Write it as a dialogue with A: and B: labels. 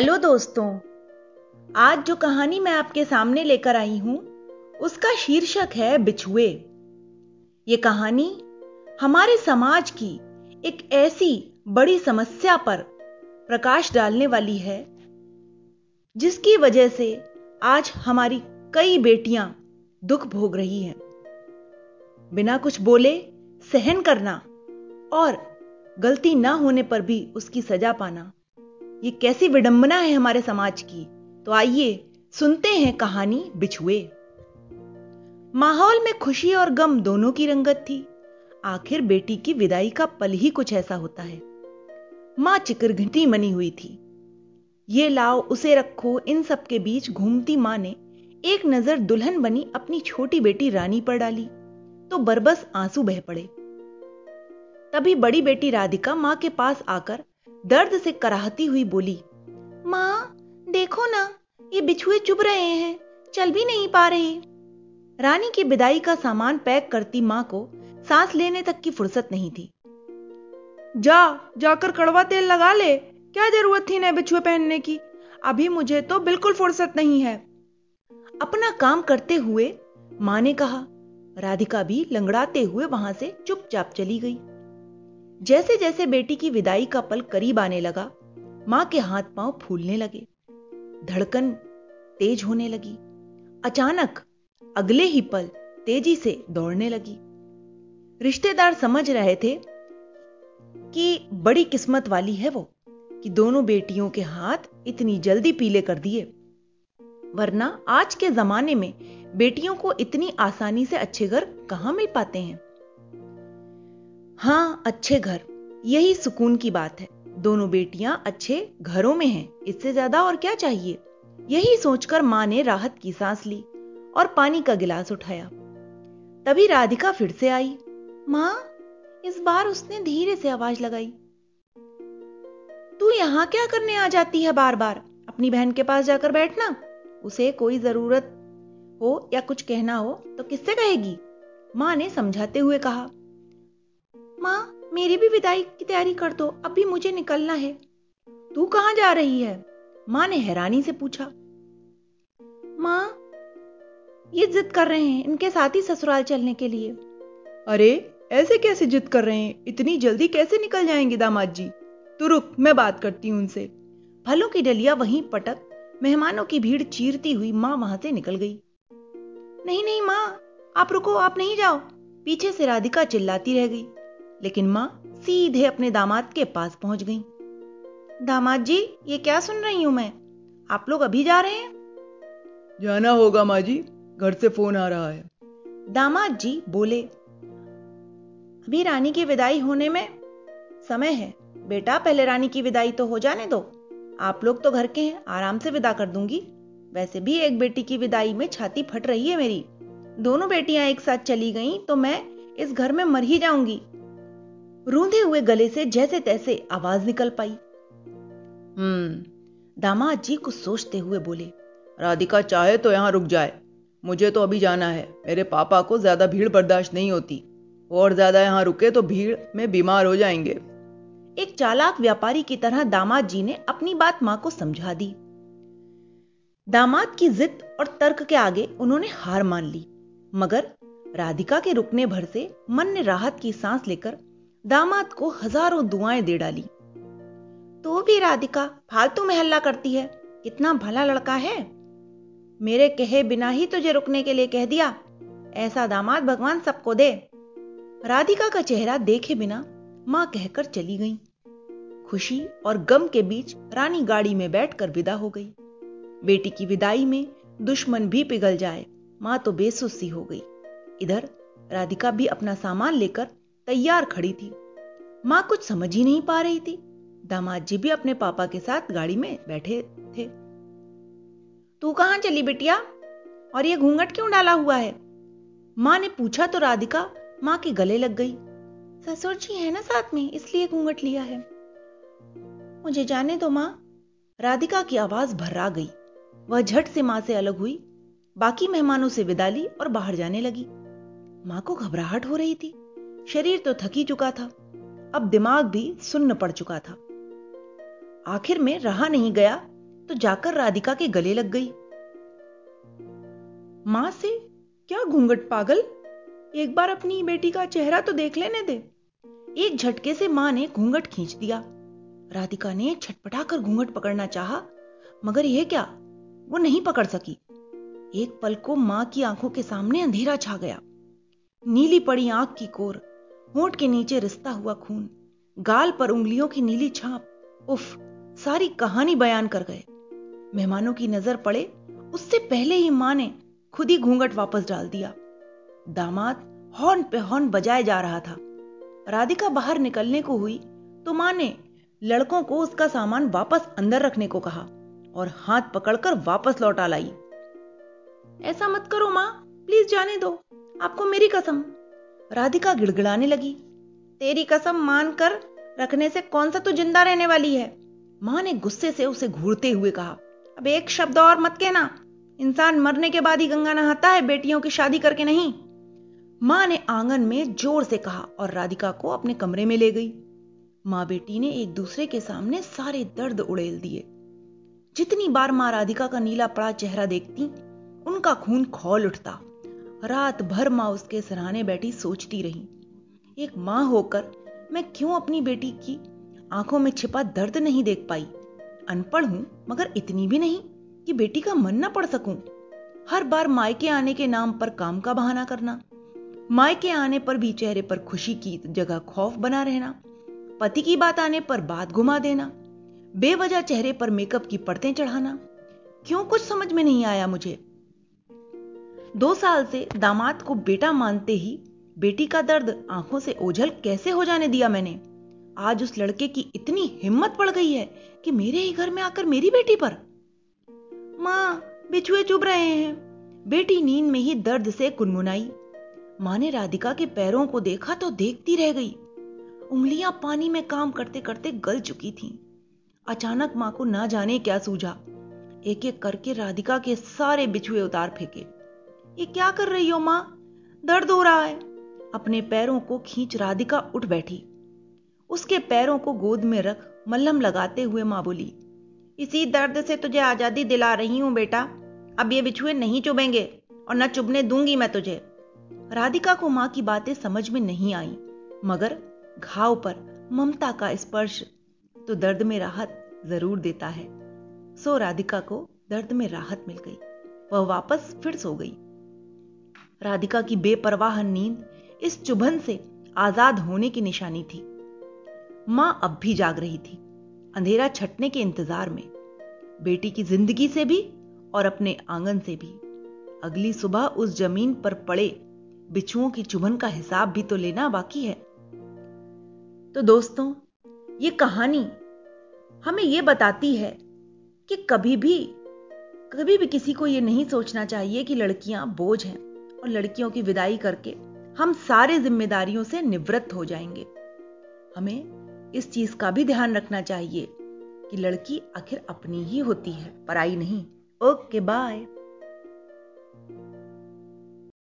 A: Hello दोस्तों, आज जो कहानी मैं आपके सामने लेकर आई हूँ, उसका शीर्षक है बिछुए। यह कहानी हमारे समाज की एक ऐसी बड़ी समस्या पर प्रकाश डालने वाली है, जिसकी वजह से आज हमारी कई बेटियाँ दुख भोग रही हैं। बिना कुछ बोले, सहन करना और गलती ना होने पर भी उसकी सजा पाना। ये कैसी विडंबना है हमारे समाज की? तो आइए, सुनते हैं कहानी बिछुए। माहौल में खुशी और गम दोनों की रंगत थी। आखिर बेटी की विदाई का पल ही कुछ ऐसा होता है। माँ चिकरघटी मनी हुई थी। ये लाओ, उसे रखो, इन सब के बीच घूमती माँ ने एक नज़र दुल्हन बनी अपनी छोटी बेटी रानी पर डाली। तो बरबस आँसू बह पड़े। तभी बड़ी बेटी राधिका माँ के पास आकर दर्द से कराहती हुई बोली, माँ, देखो ना, ये बिछुए चुभ रहे हैं, चल भी नहीं पा रहे. रानी की विदाई का सामान पैक करती माँ को सांस लेने तक की फुर्सत नहीं थी।
B: जा, जाकर कड़वा तेल लगा ले, क्या ज़रूरत थी नए बिछुए पहनने की? अभी मुझे तो बिल्कुल फुर्सत नहीं है.
A: अपना काम करते हुए माँ ने कहा, राधिका भी लंगड़ाते हुए वहाँ से चुपचाप चली गई। जैसे जैसे बेटी की विदाई का पल करीब आने लगा, माँ के हाथ पाँव फूलने लगे, धड़कन तेज होने लगी, अचानक अगले ही पल तेज़ी से दौड़ने लगी। रिश्तेदार समझ रहे थे कि बड़ी किस्मत वाली है वो, कि दोनों बेटियों के हाथ इतनी जल्दी पीले कर दिए। वरना आज के जमाने में बेटियों को इतनी आसानी से अच्छे घर कहाँ मिल पाते हैं? हाँ, अच्छे घर। यही सुकून की बात है। दोनों बेटियाँ अच्छे घरों में हैं। इससे ज़्यादा और क्या चाहिए? यही सोचकर माँ ने राहत की सांस ली और पानी का गिलास उठाया। तभी राधिका फिर से आई। माँ, इस बार उसने धीरे से आवाज़ लगाई। तू यहाँ क्या करने आ जाती है बार बार अपनी बहन के पास जाकर बैठना? उसे कोई ज़रूरत हो या कुछ कहना हो तो किससे कहेगी? माँ ने समझाते हुए कहा। माँ, मेरी भी विदाई की तैयारी कर दो, अभी मुझे निकलना है।
B: तू कहाँ जा रही है?
A: माँ ने हैरानी से पूछा। माँ, ये जिद कर रहे हैं इनके साथ ही ससुराल चलने के लिए।
B: अरे, ऐसे कैसे जिद कर रहे हैं? इतनी जल्दी कैसे निकल जाएँगे दामाद जी? तू रुक, मैं बात करती हूँ उनसे।
A: फलों की डलिया वहीं पटक, मेहमानों की भीड़ चीरती हुई माँ वहाँ से निकल गई। नहीं नहीं माँ, आप रुको, आप नहीं जाओ। पीछे से राधिका चिल्लाती रह गई। लेकिन माँ सीधे अपने दामाद के पास पहुँच गई। दामाद जी ये क्या सुन रही हूँ मैं? आप लोग अभी जा रहे हैं?
B: जाना होगा माँ जी घर से फ़ोन आ रहा है।
A: दामाद जी बोले अभी रानी की विदाई होने में समय है। बेटा पहले रानी की विदाई तो हो जाने दो। आप लोग तो घर के हैं आराम से विदा कर दूँगी। वैसे भी एक बेटी की विदाई में छाती फट रही है मेरी। दोनों बेटियाँ एक साथ चली गईं तो मैं इस घर में मर ही जाऊँगी। रूंधे हुए गले से जैसे तैसे आवाज़ निकल पाई।
B: हम्म
A: दामाद जी कुछ सोचते हुए बोले,
B: राधिका चाहे तो यहाँ रुक जाए। मुझे तो अभी जाना है। मेरे पापा को ज़्यादा भीड़ बर्दाश्त नहीं होती। और ज़्यादा यहाँ रुके तो भीड़ में बीमार हो जाएँगे।
A: एक चालाक व्यापारी की तरह दामाद जी ने अपनी बात माँ को समझा दी। दामाद की जिद और तर्क के आगे उन्होंने हार मान ली। मगर राधिका के रुकने भर से मन ने राहत की सांस लेकर दामाद को हज़ारों दुआएँ दे डाली। तो भी राधिका फालतू में हल्ला करती है। कितना भला लड़का है। मेरे कहे बिना ही तुझे रुकने के लिए कह दिया। ऐसा दामाद भगवान सबको दे। राधिका का चेहरा देखे बिना माँ कहकर चली गई। खुशी और गम के बीच रानी गाड़ी में बैठकर विदा हो गई। बेटी की विदाई में दुश्मन भी पिघल जाए। माँ तो बेसुसी हो गई। इधर राधिका भी अपना सामान लेकर तैयार खड़ी थी। माँ कुछ समझ ही नहीं पा रही थी। दामाद जी भी अपने पापा के साथ गाड़ी में बैठे थे। तू कहाँ चली बिटिया? और ये घूंघट क्यों डाला हुआ है? माँ ने पूछा तो राधिका माँ के गले लग गई। ससुर जी है ना साथ में, इसलिए घूंघट लिया है। मुझे जाने दो माँ। राधिका की आवाज़ भर्रा गई। वह झट से माँ से अलग हुई। बाकी मेहमानों से विदा ली और बाहर जाने लगी। माँ को घबराहट हो रही थी। शरीर तो थकी चुका था, अब दिमाग भी सुन्न पड़ चुका था। आखिर में रहा नहीं गया तो जाकर राधिका के गले लग गई। माँ से, क्या घूंघट पागल? एक बार अपनी बेटी का चेहरा तो देख लेने दे। एक झटके से माँ ने घूंघट खींच दिया। राधिका ने छटपटाकर घूंघट पकड़ना चाहा, मगर यह क्या? वो नहीं पकड़ सकी। एक पल को माँ की आँखों के सामने अंधेरा छा गया। नीली पड़ी आँख की कोर होठ के नीचे रिश्ता हुआ खून, गाल पर उंगलियों की नीली छाप। उफ, सारी कहानी बयान कर गए। मेहमानों की नज़र पड़े, उससे पहले ही माँ ने खुद ही घूंघट वापस डाल दिया। दामाद हॉर्न पे हॉर्न बजाए जा रहा था। राधिका बाहर निकलने को हुई तो माँ ने लड़कों को उसका सामान वापस अंदर रखने को कहा और हाथ पकड़कर वापस लौटा लाई। ऐसा मत करो माँ, प्लीज़ जाने दो। आपको मेरी कसम। राधिका गिड़गिड़ाने लगी। तेरी कसम मान कर रखने से कौन सा तू ज़िंदा रहने वाली है? माँ ने गुस्से से उसे घूरते हुए कहा, अब एक शब्द और मत कहना। इंसान मरने के बाद ही गंगा नहाता है, बेटियों की शादी करके नहीं। माँ ने आँगन में ज़ोर से कहा और राधिका को अपने कमरे में ले गई। माँ बेटी ने एक दूसरे के सामने सारे दर्द उड़ेल दिए। जितनी बार माँ राधिका का नीला पड़ा चेहरा देखती, उनका खून खोल उठता। रात भर माँ उसके सराहने बैठी सोचती रही। एक माँ होकर मैं क्यों अपनी बेटी की आँखों में छिपा दर्द नहीं देख पाई? अनपढ़ हूँ, मगर इतनी भी नहीं कि बेटी का मन ना पड़ सकूँ। हर बार मायके आने के नाम पर काम का बहाना करना, मायके आने पर भी चेहरे पर खुशी की जगह खौफ बना रहना, पति की बात आने पर बात घुमा देना, बेवजह चेहरे पर मेकअप की परतें चढ़ाना, क्यों कुछ समझ में नहीं आया मुझे? दो साल से दामाद को बेटा मानते ही बेटी का दर्द आँखों से ओझल कैसे हो जाने दिया मैंने? आज उस लड़के की इतनी हिम्मत पड़ गई है कि मेरे ही घर में आकर मेरी बेटी पर। माँ, बिछुए चुभ रहे हैं। बेटी नींद में ही दर्द से कुनमुनाई माँ ने राधिका के पैरों को देखा तो देखती रह गई। उंगलियाँ पानी में काम करते करते गल चुकी थीं। अचानक माँ को ना जाने क्या सूझा। एक एक करके राधिका के सारे बिछुए उतार फेंके। ये क्या कर रही हो माँ? दर्द हो रहा है। अपने पैरों को खींच राधिका उठ बैठी। उसके पैरों को गोद में रख मल्लम लगाते हुए माँ बोली, इसी दर्द से तुझे आज़ादी दिला रही हूँ बेटा। अब ये बिछुए नहीं चुभेंगे और न चुभने दूँगी मैं तुझे। राधिका को माँ की बातें समझ में नहीं आई, मगर घाव पर ममता का स्पर्श तो दर्द में राहत ज़रूर देता है। सो राधिका को दर्द में राहत मिल गई। वह वापस फिर सो गई। राधिका की बेपरवाह नींद इस चुभन से आज़ाद होने की निशानी थी। माँ अब भी जाग रही थी, अंधेरा छटने के इंतज़ार में। बेटी की ज़िंदगी से भी और अपने आँगन से भी। अगली सुबह उस ज़मीन पर पड़े बिछुओं की चुभन का हिसाब भी तो लेना बाकी है। तो दोस्तों, ये कहानी हमें यह बताती है कि कभी भी कभी भी किसी को यह नहीं सोचना चाहिए कि लड़कियाँ बोझ हैं। और लड़कियों की विदाई करके हम सारे जिम्मेदारियों से निवृत्त हो जाएँगे। हमें इस चीज़ का भी ध्यान रखना चाहिए कि लड़की आखिर अपनी ही होती है, पराई नहीं। Okay, bye.